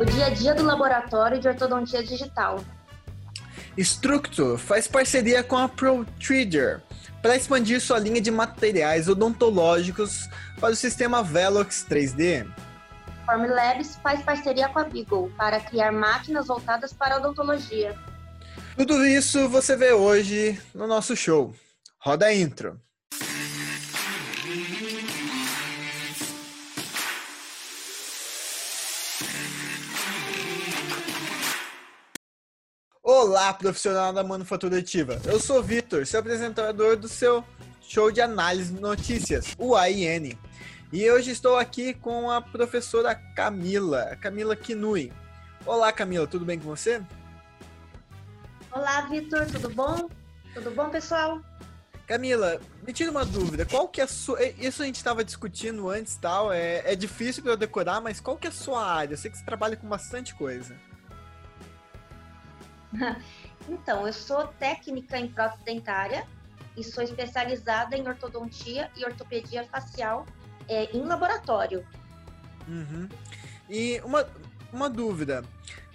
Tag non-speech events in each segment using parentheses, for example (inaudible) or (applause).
o dia a dia do laboratório de ortodontia digital. Structo faz parceria com a ProTreader para expandir sua linha de materiais odontológicos para o sistema Velox 3D. Formlabs faz parceria com a Beagle para criar máquinas voltadas para a odontologia. Tudo isso você vê hoje no nosso show. Roda a intro. Olá, profissional da manufatura ativa. Eu sou Vitor, seu apresentador do seu show de análise de notícias, o AIN. E hoje estou aqui com a professora Camila, Camila Kinui. Olá, Camila, tudo bem com você? Olá, Vitor, tudo bom? Tudo bom, pessoal? Camila, me tira uma dúvida. Qual que é a sua. Isso a gente estava discutindo antes tal. É, é difícil para eu decorar, mas qual que é a sua área? Eu sei que você trabalha com bastante coisa. (laughs) Então, eu sou técnica em prótese dentária e sou especializada em ortodontia e ortopedia facial é, em laboratório. Uhum. E uma, uma dúvida.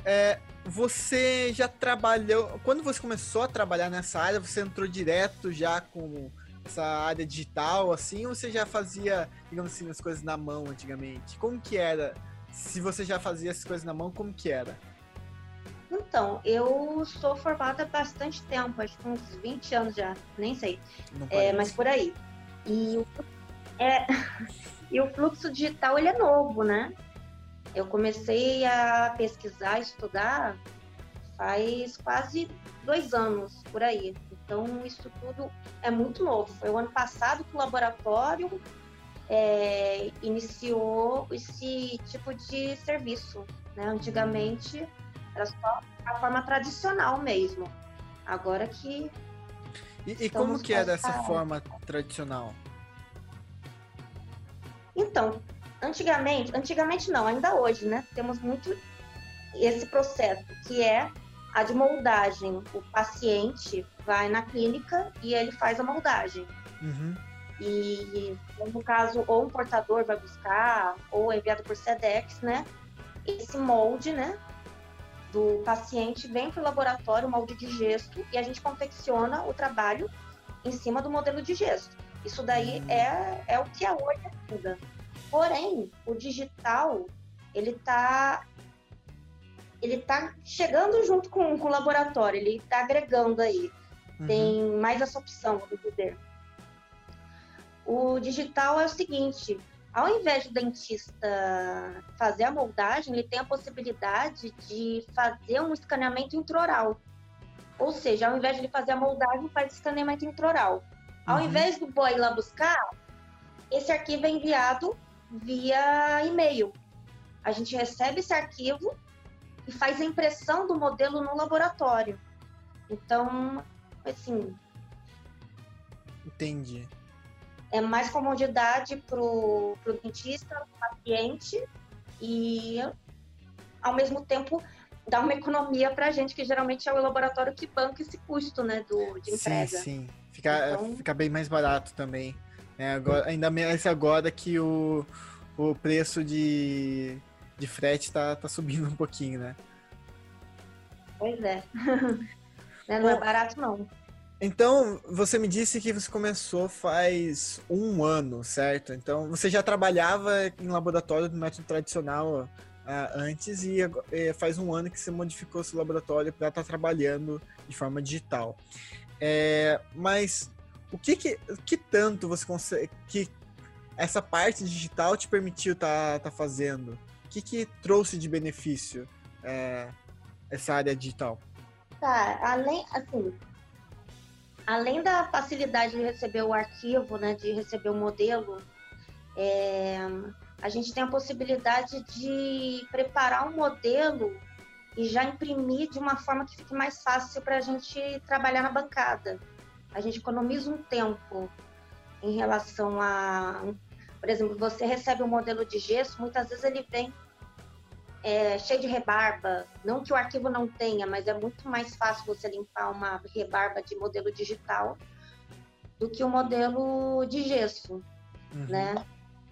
É, você já trabalhou. Quando você começou a trabalhar nessa área, você entrou direto já com essa área digital, assim, ou você já fazia, digamos assim, as coisas na mão antigamente? Como que era? Se você já fazia essas coisas na mão, como que era? Então, eu sou formada há bastante tempo, acho que uns 20 anos já, nem sei. É, mas por aí. E o, é, (laughs) e o fluxo digital, ele é novo, né? Eu comecei a pesquisar, estudar faz quase dois anos, por aí. Então, isso tudo é muito novo. Foi o ano passado que o laboratório é, iniciou esse tipo de serviço. Né? Antigamente, era só a forma tradicional mesmo. Agora que. E, e como que era essa forma tradicional? Então, antigamente, antigamente não, ainda hoje, né? Temos muito esse processo, que é a de moldagem. O paciente vai na clínica e ele faz a moldagem. Uhum. E, no caso, ou um portador vai buscar, ou é enviado por SEDEX, né? Esse molde, né? Do paciente vem para o laboratório, molde de gesto, e a gente confecciona o trabalho em cima do modelo de gesto. Isso daí hum. é, é o que é hoje ainda. Porém, o digital, ele está ele tá chegando junto com, com o laboratório, ele está agregando aí. Uhum. Tem mais essa opção, vamos dizer. O digital é o seguinte, ao invés do dentista fazer a moldagem, ele tem a possibilidade de fazer um escaneamento intraoral. Ou seja, ao invés de ele fazer a moldagem, faz escaneamento intraoral. Ao uhum. invés do boy ir lá buscar, esse arquivo é enviado via e-mail. A gente recebe esse arquivo e faz a impressão do modelo no laboratório. Então, assim. Entendi é mais comodidade para o dentista, para o paciente e, ao mesmo tempo, dá uma economia para a gente, que geralmente é o laboratório que banca esse custo né, do, de entrega. Sim, sim. Fica, então... fica bem mais barato também. Né? Agora, ainda mais agora que o, o preço de, de frete está tá subindo um pouquinho, né? Pois é. (laughs) Não é barato, não. Então, você me disse que você começou faz um ano, certo? Então, você já trabalhava em laboratório do método tradicional uh, antes e uh, faz um ano que você modificou seu laboratório para estar tá trabalhando de forma digital. É, mas o que, que, que tanto você consegue, que essa parte digital te permitiu estar tá, tá fazendo? O que, que trouxe de benefício é, essa área digital? Tá, além, assim, além da facilidade de receber o arquivo, né, de receber o modelo, é, a gente tem a possibilidade de preparar um modelo e já imprimir de uma forma que fique mais fácil para a gente trabalhar na bancada. A gente economiza um tempo em relação a, por exemplo, você recebe um modelo de gesso, muitas vezes ele vem é, cheio de rebarba. Não que o arquivo não tenha, mas é muito mais fácil você limpar uma rebarba de modelo digital do que o modelo de gesso, uhum. né?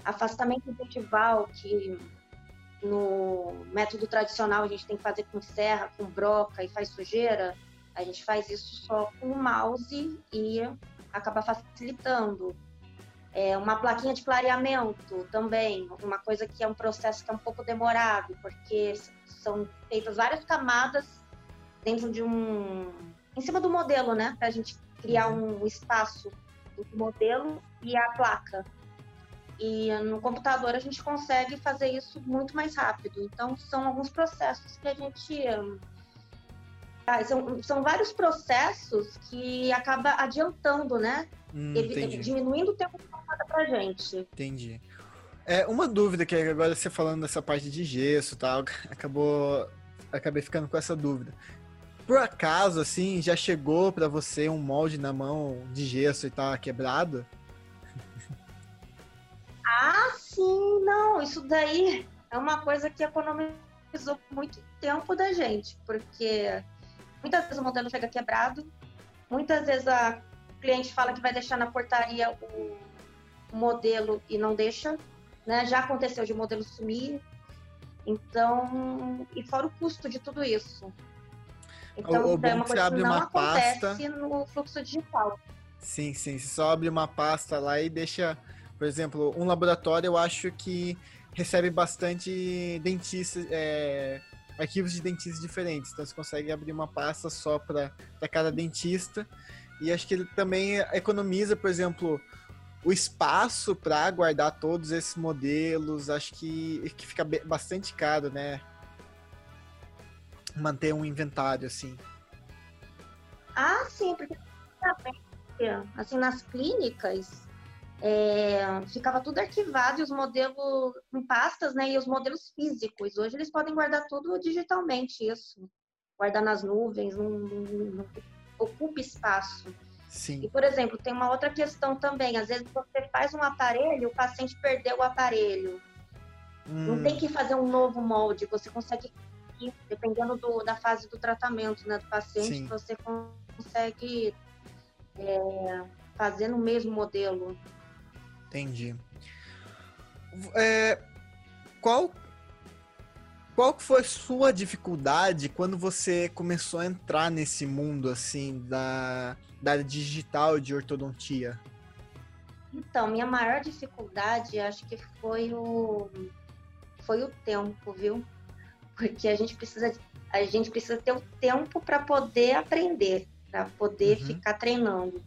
Afastamento gengival, que no método tradicional a gente tem que fazer com serra, com broca e faz sujeira, a gente faz isso só com o mouse e acaba facilitando. É, uma plaquinha de clareamento também, uma coisa que é um processo que é um pouco demorado, porque são feitas várias camadas dentro de um. em cima do modelo, né? Para a gente criar um espaço do modelo e a placa. E no computador a gente consegue fazer isso muito mais rápido. Então, são alguns processos que a gente. Ah, são, são vários processos que acaba adiantando, né? Hum, diminuindo o tempo de passada pra gente. Entendi. É, uma dúvida que agora você falando dessa parte de gesso e tal, (laughs) acabou. Acabei ficando com essa dúvida. Por acaso, assim, já chegou para você um molde na mão de gesso e tal quebrado? (laughs) Ah, sim, não, isso daí é uma coisa que economizou muito tempo da gente, porque muitas vezes o modelo chega quebrado, muitas vezes a cliente fala que vai deixar na portaria o modelo e não deixa, né? Já aconteceu de o modelo sumir, então, e fora o custo de tudo isso. Então, o, o é uma coisa que não uma acontece pasta... no fluxo digital. Sim, sim, você só abre uma pasta lá e deixa por exemplo, um laboratório eu acho que recebe bastante dentistas, é, arquivos de dentistas diferentes. Então você consegue abrir uma pasta só para cada dentista. E acho que ele também economiza, por exemplo, o espaço para guardar todos esses modelos. Acho que, que fica bastante caro, né? Manter um inventário assim. Ah, sim, porque assim, nas clínicas é, ficava tudo arquivado e os modelos em pastas, né? E os modelos físicos. Hoje eles podem guardar tudo digitalmente, isso. Guardar nas nuvens, não, não, não ocupa espaço. Sim. E, por exemplo, tem uma outra questão também. Às vezes você faz um aparelho, o paciente perdeu o aparelho. Hum. Não tem que fazer um novo molde. Você consegue, dependendo do, da fase do tratamento né, do paciente, Sim. você consegue é, fazer no mesmo modelo. Entendi. É, qual qual foi sua dificuldade quando você começou a entrar nesse mundo assim da, da digital de ortodontia? Então, minha maior dificuldade acho que foi o foi o tempo, viu? Porque a gente precisa a gente precisa ter o tempo para poder aprender, para poder uhum. ficar treinando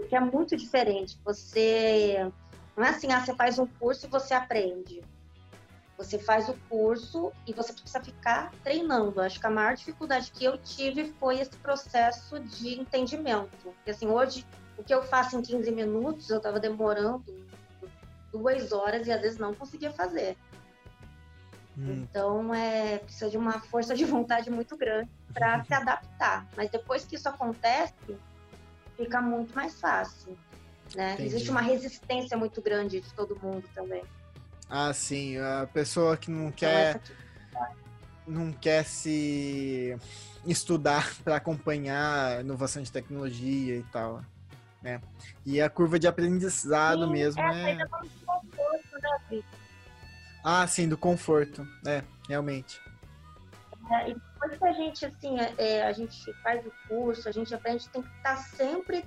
porque é muito diferente. Você não é assim, ah, você faz um curso e você aprende. Você faz o curso e você precisa ficar treinando. Acho que a maior dificuldade que eu tive foi esse processo de entendimento. Porque assim, hoje o que eu faço em 15 minutos, eu estava demorando duas horas e às vezes não conseguia fazer. Hum. Então, é, precisa de uma força de vontade muito grande para (laughs) se adaptar. Mas depois que isso acontece, fica muito mais fácil. Né? Existe uma resistência muito grande de todo mundo também. Ah, sim. A pessoa que não então, quer. Não quer se estudar (laughs) para acompanhar inovação de tecnologia e tal. Né? E a curva de aprendizado sim, mesmo é. é... Conforto, né, ah, sim, do conforto. É, realmente. É, e depois que a gente, assim, é, é, a gente faz o curso, a gente aprende, tem que estar sempre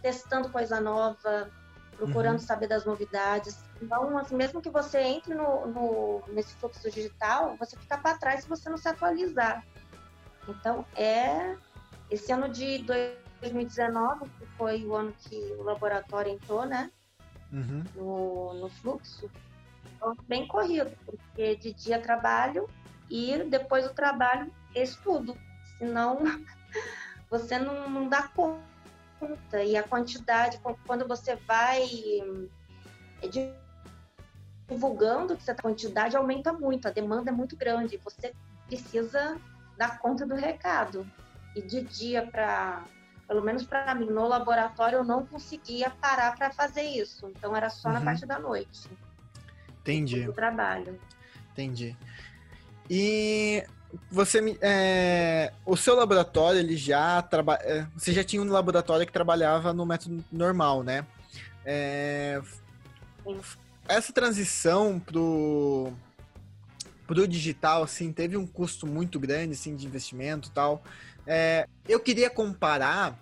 testando coisa nova, procurando uhum. saber das novidades. Então, assim, mesmo que você entre no, no nesse fluxo digital, você fica para trás se você não se atualizar. Então, é esse ano de 2019, que foi o ano que o laboratório entrou, né? Uhum. No, no fluxo, foi bem corrido, porque de dia trabalho, e depois do trabalho estudo, senão (laughs) você não, não dá conta. E a quantidade, quando você vai é, divulgando que essa quantidade aumenta muito, a demanda é muito grande, você precisa dar conta do recado. E de dia para, pelo menos para mim, no laboratório eu não conseguia parar para fazer isso. Então era só uhum. na parte da noite. Entendi. Do trabalho. Entendi. E você é, o seu laboratório ele já trabalha é, você já tinha um laboratório que trabalhava no método normal né é, essa transição pro pro digital, assim, teve um custo muito grande, assim, de investimento tal. É, eu queria comparar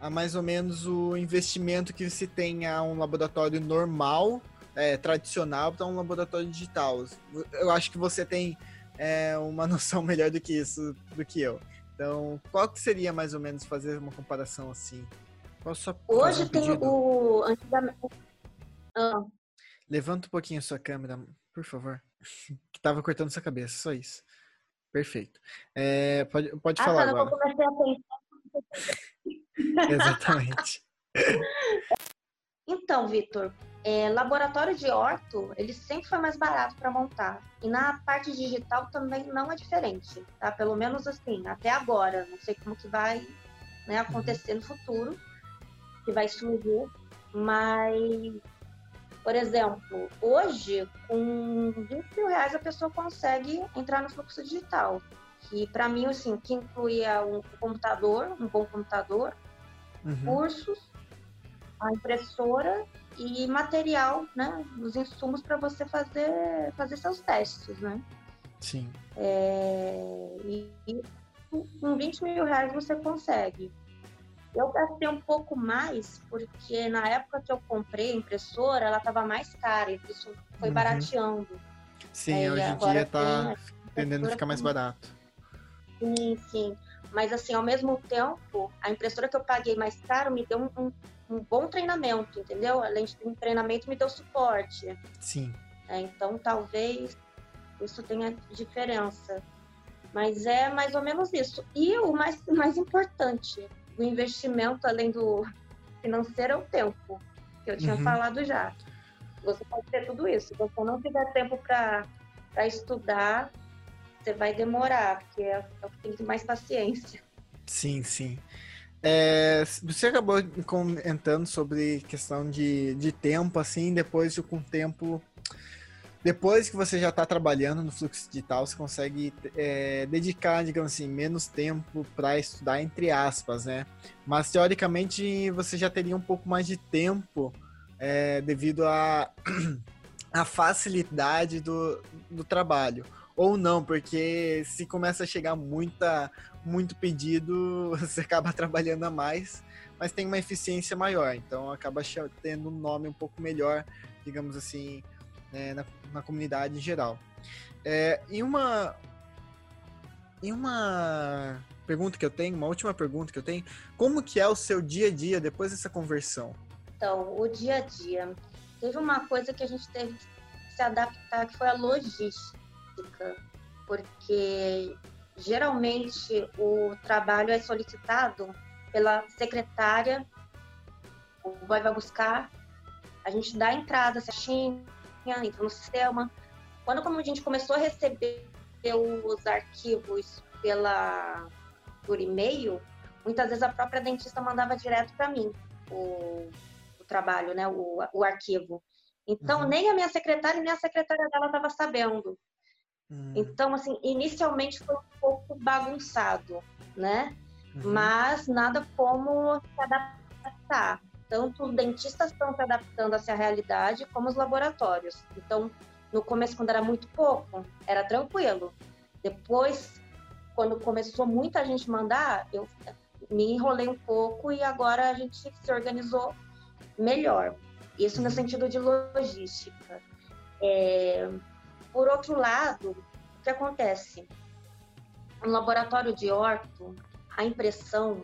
a mais ou menos o investimento que se tem a um laboratório normal, é, tradicional, para um laboratório digital. Eu acho que você tem é, uma (laughs) noção melhor do que isso, do que eu. Então, qual que seria mais ou menos fazer uma comparação assim? Posso Hoje um tem o. Antigamente. Ah. Levanta um pouquinho a sua câmera, por favor. (laughs) que tava cortando sua cabeça, só isso. Perfeito. É, pode pode ah, falar tá, agora. Eu comecei a pensar. (laughs) Exatamente. Então, Vitor, é, laboratório de orto, ele sempre foi mais barato para montar. E na parte digital também não é diferente, tá? Pelo menos assim, até agora. Não sei como que vai né, acontecer no futuro, que vai surgir. Mas, por exemplo, hoje, com 20 mil reais a pessoa consegue entrar no fluxo digital. Que para mim, assim, que incluía um computador, um bom computador, uhum. cursos, a impressora e material, né? Os insumos para você fazer, fazer seus testes, né? Sim. É, e, e com 20 mil reais você consegue. Eu gastei um pouco mais, porque na época que eu comprei a impressora, ela estava mais cara, e isso foi uhum. barateando. Sim, é, hoje em dia está tendendo a ficar mais barato. Sim, sim. Mas assim, ao mesmo tempo, a impressora que eu paguei mais caro me deu um, um, um bom treinamento, entendeu? Além de um treinamento, me deu suporte. Sim. É, então, talvez isso tenha diferença. Mas é mais ou menos isso. E o mais, mais importante do investimento, além do financeiro, é o tempo, que eu tinha uhum. falado já. Você pode ter tudo isso. Se você não tiver tempo para estudar, você vai demorar, porque é, o que tem que ter mais paciência. Sim, sim. É, você acabou comentando sobre questão de, de tempo, assim, depois com o tempo. Depois que você já está trabalhando no fluxo digital, você consegue é, dedicar, digamos assim, menos tempo para estudar, entre aspas, né? Mas teoricamente você já teria um pouco mais de tempo é, devido à a, (clears throat) a facilidade do, do trabalho ou não, porque se começa a chegar muita, muito pedido, (laughs) você acaba trabalhando a mais, mas tem uma eficiência maior, então acaba tendo um nome um pouco melhor, digamos assim, né, na, na, comunidade em geral. É, e uma e uma pergunta que eu tenho, uma última pergunta que eu tenho, como que é o seu dia a dia depois dessa conversão? Então, o dia a dia, teve uma coisa que a gente teve que se adaptar, que foi a logística porque geralmente o trabalho é solicitado pela secretária, o boy vai buscar, a gente dá a entrada certinha, entra no sistema. Quando como a gente começou a receber os arquivos pela por e-mail, muitas vezes a própria dentista mandava direto para mim o, o, trabalho, né, o, o arquivo. Então, uhum. nem a minha secretária nem a secretária dela estava sabendo. Hum. Então, assim, inicialmente foi um pouco bagunçado, né? Uhum. Mas nada como se adaptar. Tanto os dentistas estão se adaptando a essa realidade, como os laboratórios. Então, no começo, quando era muito pouco, era tranquilo. Depois, quando começou muita gente mandar, eu me enrolei um pouco e agora a gente se organizou melhor. Isso no uhum. sentido de logística. É, por outro lado, o que acontece? No laboratório de orto, a impressão,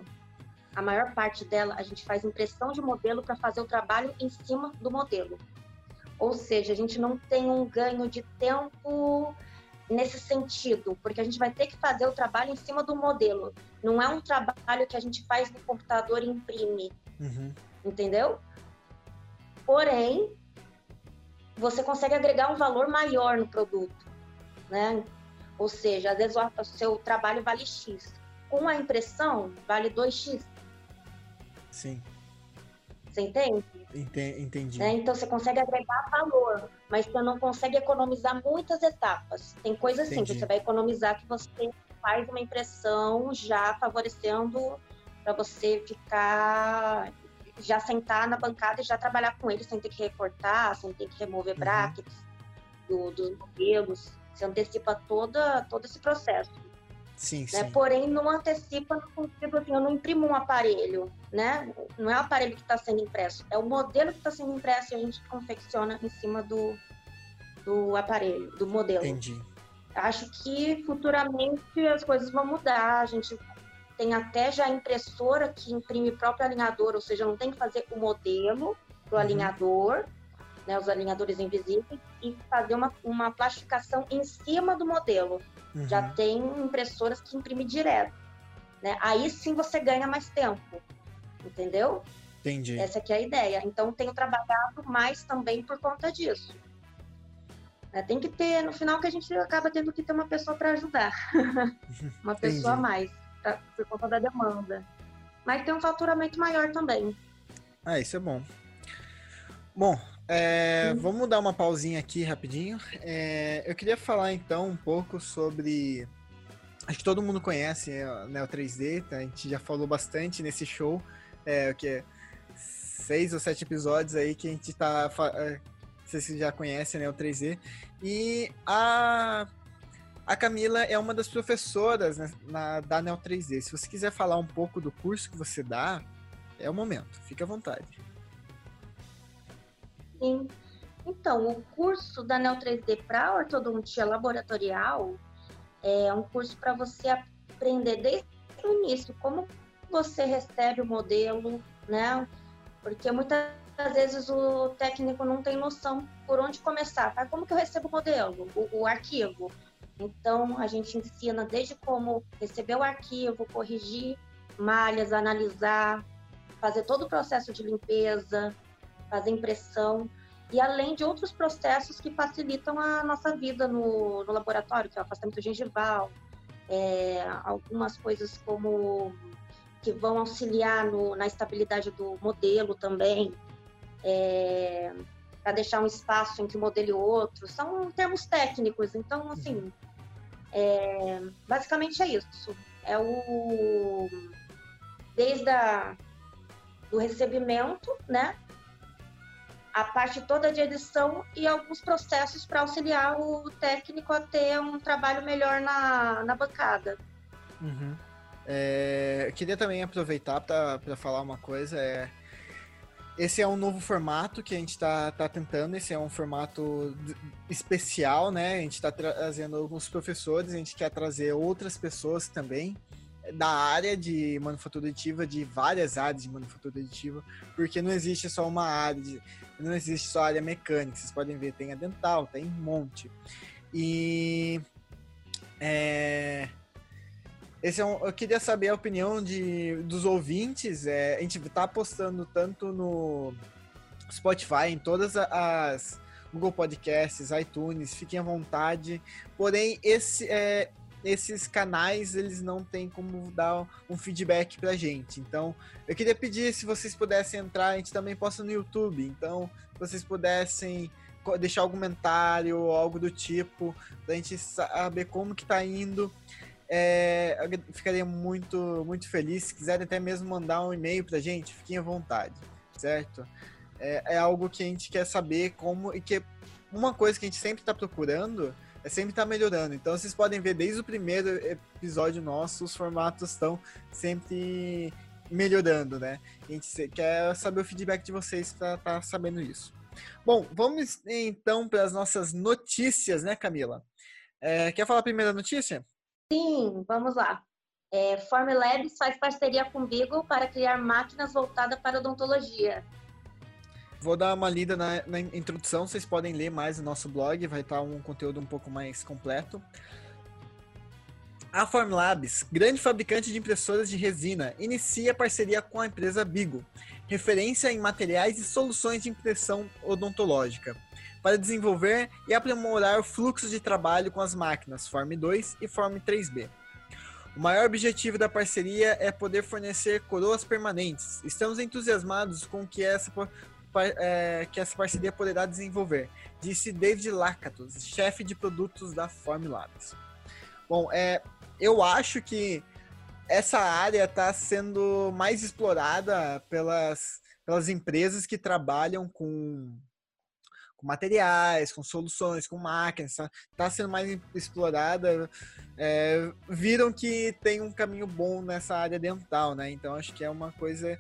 a maior parte dela, a gente faz impressão de modelo para fazer o trabalho em cima do modelo. Ou seja, a gente não tem um ganho de tempo nesse sentido, porque a gente vai ter que fazer o trabalho em cima do modelo. Não é um trabalho que a gente faz no computador e imprime. Uhum. Entendeu? Porém, você consegue agregar um valor maior no produto, né? Ou seja, às vezes o seu trabalho vale X. Com a impressão, vale 2X. Sim. Você entende? Entendi. Né? Então você consegue agregar valor, mas você não consegue economizar muitas etapas. Tem coisas assim que você vai economizar que você faz uma impressão já favorecendo para você ficar já sentar na bancada e já trabalhar com ele sem ter que recortar, sem ter que remover uhum. brackets do, dos modelos. Você antecipa toda, todo esse processo. Sim, né? sim. Porém, não antecipa no sentido assim, eu não imprimo um aparelho, né? Não é o aparelho que está sendo impresso, é o modelo que está sendo impresso e a gente confecciona em cima do, do aparelho, do modelo. Entendi. Acho que futuramente as coisas vão mudar. A gente tem até já impressora que imprime o próprio alinhador, ou seja, não tem que fazer o modelo do Uhum. alinhador, né, os alinhadores invisíveis, e fazer uma, uma plastificação em cima do modelo. Uhum. Já tem impressoras que imprimem direto. Né? Aí sim você ganha mais tempo, entendeu? Entendi. Essa aqui é a ideia. Então tenho trabalhado mais também por conta disso. Né, Tem que ter, no final que a gente acaba tendo que ter uma pessoa para ajudar. (laughs) uma pessoa a mais, pra- por conta da demanda. Mas tem um faturamento maior também. Ah, isso é bom. Bom, é, vamos dar uma pausinha aqui rapidinho. É, eu queria falar então um pouco sobre. Acho que todo mundo conhece é, o Neo 3D, tá? a gente já falou bastante nesse show. É, o que? Seis ou sete episódios aí que a gente tá. é, Vocês já conhecem Neo 3D. E a. A Camila é uma das professoras né, na, da Neo 3D. Se você quiser falar um pouco do curso que você dá, é o momento. Fique à vontade. Sim. Então, o curso da Neo 3D para ortodontia laboratorial é um curso para você aprender desde o início como você recebe o modelo, né? Porque muitas vezes o técnico não tem noção por onde começar. Tá? Como que eu recebo o modelo, o, o arquivo? Então, a gente ensina desde como receber o arquivo, corrigir malhas, analisar, fazer todo o processo de limpeza, fazer impressão e além de outros processos que facilitam a nossa vida no, no laboratório, que é o afastamento gengival, é, algumas coisas como que vão auxiliar no, na estabilidade do modelo também, é, para deixar um espaço entre um modelo e outro, são termos técnicos, então assim, é, basicamente é isso, é o desde a, do recebimento, né, a parte toda de edição e alguns processos para auxiliar o técnico a ter um trabalho melhor na, na bancada. Uhum. É, queria também aproveitar para falar uma coisa. É, esse é um novo formato que a gente está tá tentando. Esse é um formato especial, né? A gente está trazendo alguns professores, a gente quer trazer outras pessoas também da área de manufatura aditiva, de várias áreas de manufatura aditiva, porque não existe só uma área, de, não existe só área mecânica. Vocês podem ver, tem a dental, tem um monte. E é, esse é um, eu queria saber a opinião de, dos ouvintes. É, a gente tá postando tanto no Spotify, em todas as Google Podcasts, iTunes, fiquem à vontade. Porém, esse, é, esses canais eles não têm como dar um feedback pra gente. Então, eu queria pedir se vocês pudessem entrar, a gente também posta no YouTube. Então, se vocês pudessem deixar algum comentário ou algo do tipo, pra gente saber como que tá indo. É, eu ficaria muito, muito feliz. Se quiserem até mesmo mandar um e-mail pra gente, fiquem à vontade, certo? É, é algo que a gente quer saber como e que uma coisa que a gente sempre está procurando é sempre estar melhorando. Então vocês podem ver desde o primeiro episódio nosso, os formatos estão sempre melhorando, né? A gente quer saber o feedback de vocês para estar sabendo isso. Bom, vamos então para as nossas notícias, né, Camila? É, quer falar a primeira notícia? Sim, vamos lá. É, Formlabs faz parceria com Beagle para criar máquinas voltadas para odontologia. Vou dar uma lida na, na introdução, vocês podem ler mais no nosso blog, vai estar um conteúdo um pouco mais completo. A Formlabs, grande fabricante de impressoras de resina, inicia parceria com a empresa Bigo, referência em materiais e soluções de impressão odontológica, para desenvolver e aprimorar o fluxo de trabalho com as máquinas Form 2 e Form 3B. O maior objetivo da parceria é poder fornecer coroas permanentes. Estamos entusiasmados com que essa é, que essa parceria poderá desenvolver, disse David Lakatos, chefe de produtos da Formlabs. Bom, é, eu acho que essa área está sendo mais explorada pelas, pelas empresas que trabalham com, com materiais, com soluções, com máquinas, está tá sendo mais explorada, é, viram que tem um caminho bom nessa área dental, né? Então acho que é uma coisa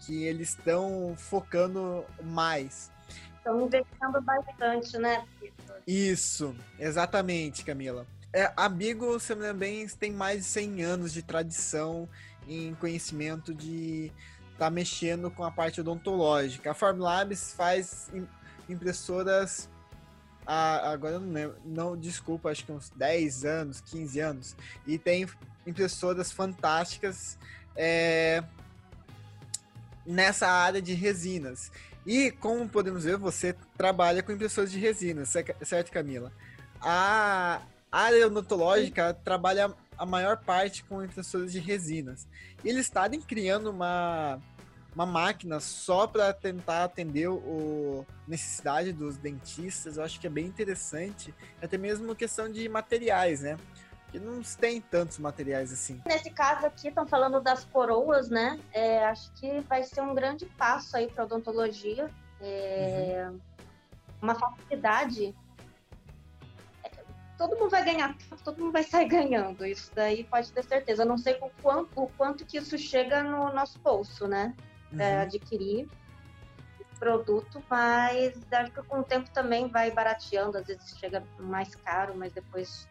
que eles estão focando mais. Estão investindo bastante, né? Isso, exatamente, Camila. É, a Bigo, se me lembro bem, tem mais de 100 anos de tradição em conhecimento de estar tá mexendo com a parte odontológica. A Formlabs faz impressoras agora eu não lembro, não, desculpa, acho que uns 10 anos, 15 anos, e tem impressoras fantásticas é, nessa área de resinas. E como podemos ver, você trabalha com impressoras de resinas, certo, Camila? A área odontológica trabalha a maior parte com impressoras de resinas. E eles estarem criando uma uma máquina só para tentar atender o necessidade dos dentistas, eu acho que é bem interessante, até mesmo questão de materiais, né? Que não tem tantos materiais assim. Nesse caso aqui, estão falando das coroas, né? É, acho que vai ser um grande passo aí para odontologia. É, uhum. Uma facilidade. É, todo mundo vai ganhar, todo mundo vai sair (laughs) ganhando. Isso daí pode ter certeza. Eu não sei o quanto, o quanto que isso chega no nosso bolso, né? Uhum. é, adquirir produto, mas acho que com o tempo também vai barateando, às vezes chega mais caro, mas depois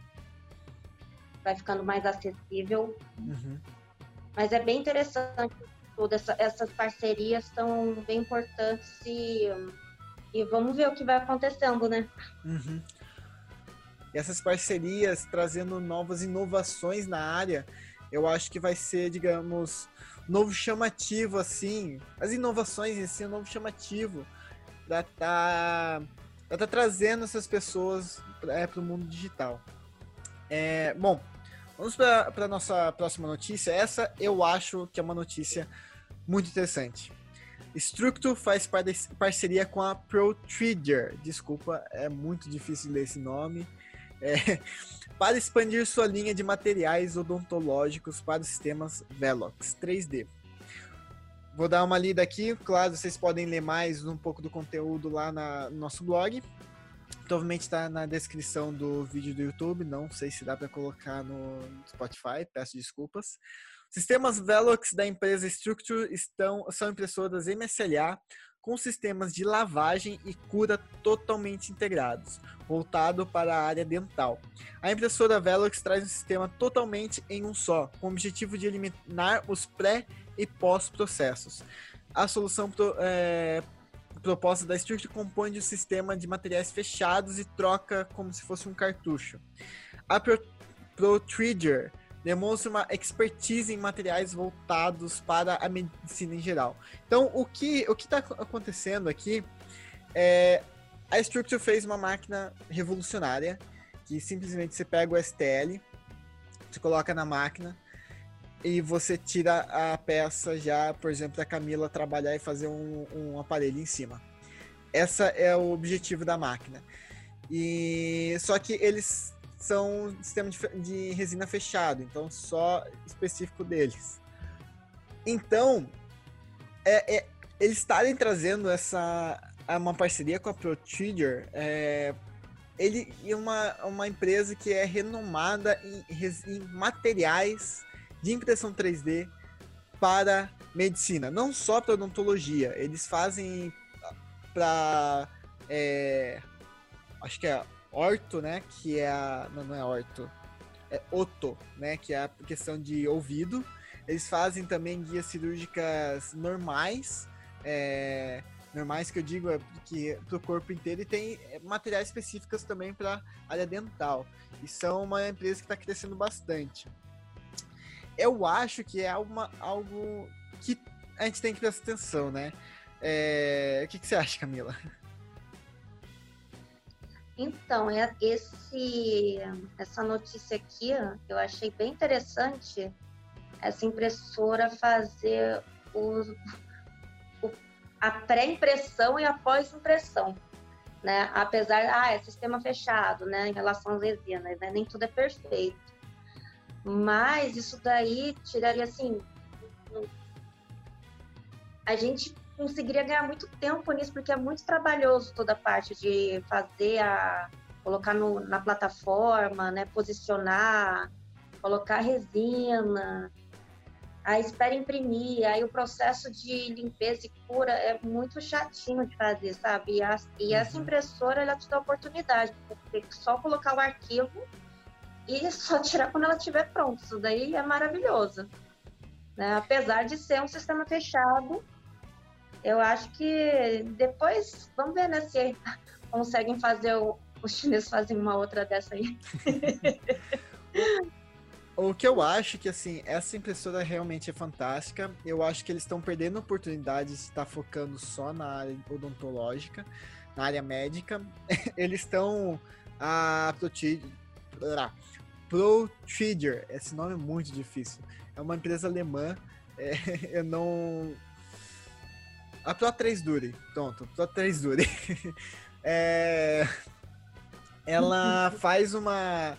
vai ficando mais acessível. Uhum. Mas é bem interessante tudo, essa, essas parcerias são bem importantes e, e vamos ver o que vai acontecendo, né? Uhum. E essas parcerias trazendo novas inovações na área, eu acho que vai ser, digamos, novo chamativo, assim. As inovações em si, um novo chamativo para tá, tá trazendo essas pessoas é, para o mundo digital. É, bom, vamos para a nossa próxima notícia. Essa eu acho que é uma notícia muito interessante. Structure faz parceria com a ProTrader. Desculpa, é muito difícil ler esse nome. É, para expandir sua linha de materiais odontológicos para os sistemas Velox 3D. Vou dar uma lida aqui, claro, vocês podem ler mais um pouco do conteúdo lá na, no nosso blog. Provavelmente está na descrição do vídeo do YouTube, não sei se dá para colocar no Spotify, peço desculpas. Sistemas Velox da empresa Structure estão, são impressoras MSLA com sistemas de lavagem e cura totalmente integrados, voltado para a área dental. A impressora Velox traz um sistema totalmente em um só, com o objetivo de eliminar os pré e pós-processos. A solução pro, é, proposta da Structure compõe de um sistema de materiais fechados e troca como se fosse um cartucho. A Pro, ProTrigger demonstra uma expertise em materiais voltados para a medicina em geral. Então, o que o está acontecendo aqui é a Structure fez uma máquina revolucionária que simplesmente você pega o STL, você coloca na máquina e você tira a peça já, por exemplo, da Camila trabalhar e fazer um, um aparelho em cima. Essa é o objetivo da máquina. E só que eles são sistema de, de resina fechado, então só específico deles. Então, é, é, eles estarem trazendo essa uma parceria com a ProTrigger, é, ele é uma, uma empresa que é renomada em, em materiais de impressão 3D para medicina, não só para odontologia. Eles fazem para é, acho que é orto, né? Que é a. Não, não é orto. É oto, né? Que é a questão de ouvido. Eles fazem também guias cirúrgicas normais. É, normais que eu digo é que para o corpo inteiro e tem é, materiais específicos também para área dental. E são uma empresa que está crescendo bastante. Eu acho que é uma, algo que a gente tem que prestar atenção, né? É, o que, que você acha, Camila? Então, é esse, essa notícia aqui, eu achei bem interessante essa impressora fazer o, o a pré-impressão e a pós-impressão. Né? Apesar, ah, é sistema fechado, né, em relação às resinas, né? nem tudo é perfeito. Mas isso daí tiraria assim, a gente conseguiria ganhar muito tempo nisso, porque é muito trabalhoso toda a parte de fazer a. colocar no, na plataforma, né? Posicionar, colocar resina, aí espera imprimir, aí o processo de limpeza e cura é muito chatinho de fazer, sabe? E, a, e essa uhum. impressora, ela te dá a oportunidade, porque só colocar o arquivo e (laughs) só tirar quando ela estiver pronta. Isso daí é maravilhoso. Né? Apesar de ser um sistema fechado, eu acho que depois, vamos ver né, se (laughs) conseguem fazer o, os chineses fazem uma outra dessa aí. o que eu acho que assim, essa impressora realmente é fantástica. Eu acho que eles estão perdendo oportunidades de estar focando só na área odontológica, na área médica. (laughs) Eles estão a Procedure, esse nome é muito difícil. É uma empresa alemã. (laughs) É, eu não. A Pro 3 Dure, pronto, Pro 3 Dure. é, ela (laughs) faz uma.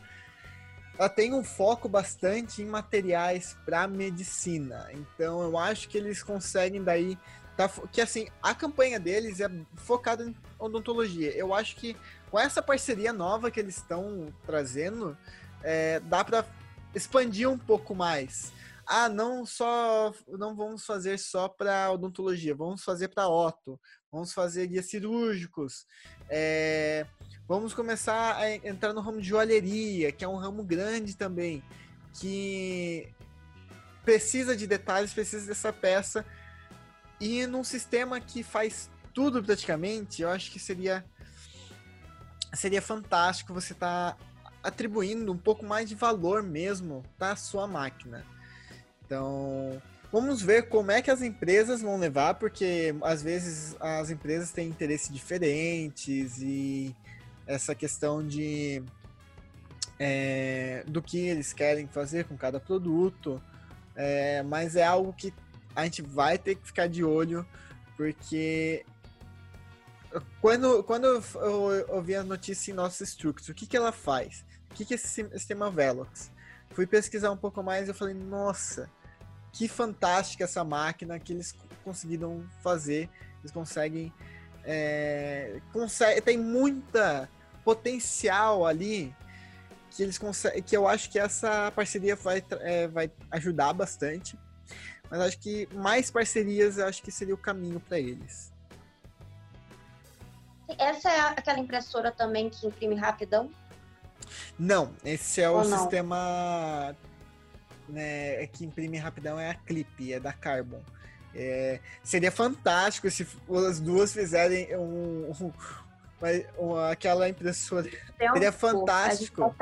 Ela tem um foco bastante em materiais para medicina. Então eu acho que eles conseguem daí. Tá, que assim, a campanha deles é focada em odontologia. Eu acho que com essa parceria nova que eles estão trazendo, é, dá para expandir um pouco mais. Ah, não só não vamos fazer só para odontologia, vamos fazer para oto, vamos fazer guias cirúrgicos, é, vamos começar a entrar no ramo de joalheria, que é um ramo grande também, que precisa de detalhes, precisa dessa peça. E num sistema que faz tudo praticamente, eu acho que seria seria fantástico você estar tá atribuindo um pouco mais de valor mesmo para sua máquina. Então, vamos ver como é que as empresas vão levar, porque às vezes as empresas têm interesses diferentes e essa questão de é, do que eles querem fazer com cada produto, é, mas é algo que a gente vai ter que ficar de olho, porque quando, quando eu, eu, eu vi a notícia em nossa Structure, o que, que ela faz? O que, que é esse sistema Velox? Fui pesquisar um pouco mais e eu falei, nossa, que fantástica essa máquina que eles conseguiram fazer. Eles conseguem. É, consegue, tem muita potencial ali que eles conseguem, que eu acho que essa parceria vai, é, vai ajudar bastante. Mas acho que mais parcerias eu acho que seria o caminho para eles. Essa é aquela impressora também que imprime rapidão? Não, esse é Ou o não? sistema né, que imprime rapidão é a Clip, é da Carbon. É, seria fantástico se as duas fizerem um, um, uma, aquela impressora. Tempo, seria fantástico.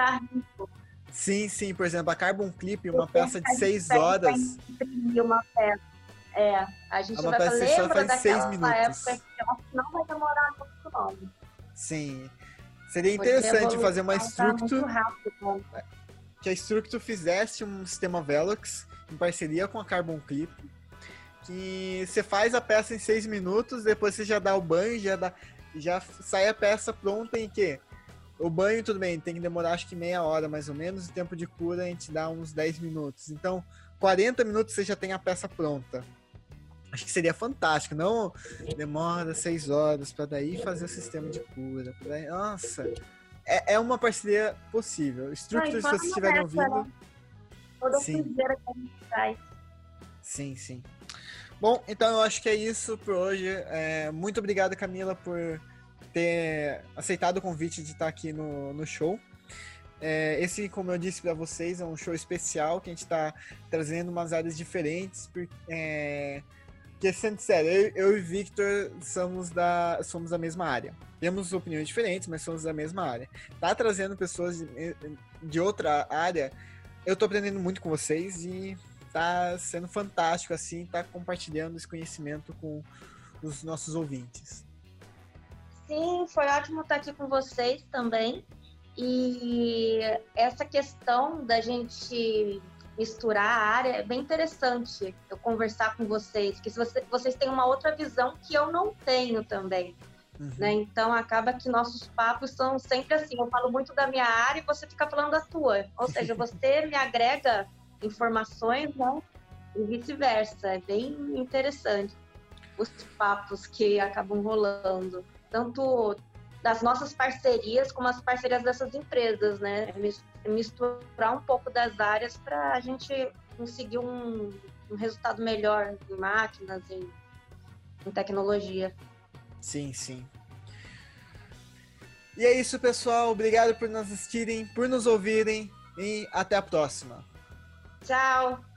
Sim, sim, por exemplo, a Carbon Clip, uma peça de 6 horas. Uma peça. É, a gente uma vai peça lembra daquela época que não vai demorar muito não. Sim. Seria interessante fazer uma Structure. Que a Structure fizesse um sistema Velox em parceria com a Carbon Clip. Que você faz a peça em seis minutos, depois você já dá o banho, já, dá, já sai a peça pronta em que? O banho, tudo bem, tem que demorar acho que meia hora mais ou menos, e tempo de cura a gente dá uns 10 minutos. Então, 40 minutos você já tem a peça pronta. Acho que seria fantástico, não demora seis horas para daí fazer o sistema de cura. Pra... Nossa, é, é uma parceria possível. Estruturas, se vocês estiverem ouvindo. Né? Sim. sim, sim. Bom, então eu acho que é isso por hoje. É, muito obrigado, Camila, por ter aceitado o convite de estar aqui no, no show. É, esse, como eu disse para vocês, é um show especial que a gente está trazendo umas áreas diferentes. É, porque, sendo sério, eu, eu e Victor somos da, somos da mesma área. Temos opiniões diferentes, mas somos da mesma área. Tá trazendo pessoas de, de outra área, eu tô aprendendo muito com vocês e tá sendo fantástico, assim, tá compartilhando esse conhecimento com os nossos ouvintes. Sim, foi ótimo estar aqui com vocês também. E essa questão da gente misturar a área, é bem interessante eu conversar com vocês, porque se você, vocês têm uma outra visão que eu não tenho também. Uhum. Né? Então acaba que nossos papos são sempre assim. Eu falo muito da minha área e você fica falando da tua. Ou seja, (laughs) você me agrega informações, né? E vice-versa. É bem interessante. os papos que acabam rolando, tanto das nossas parcerias como as parcerias dessas empresas, né? É misturar um pouco das áreas para a gente conseguir um, um, resultado melhor em máquinas, em, em tecnologia. Sim, sim. E é isso, pessoal. Obrigado por nos assistirem, por nos ouvirem e até a próxima. Tchau.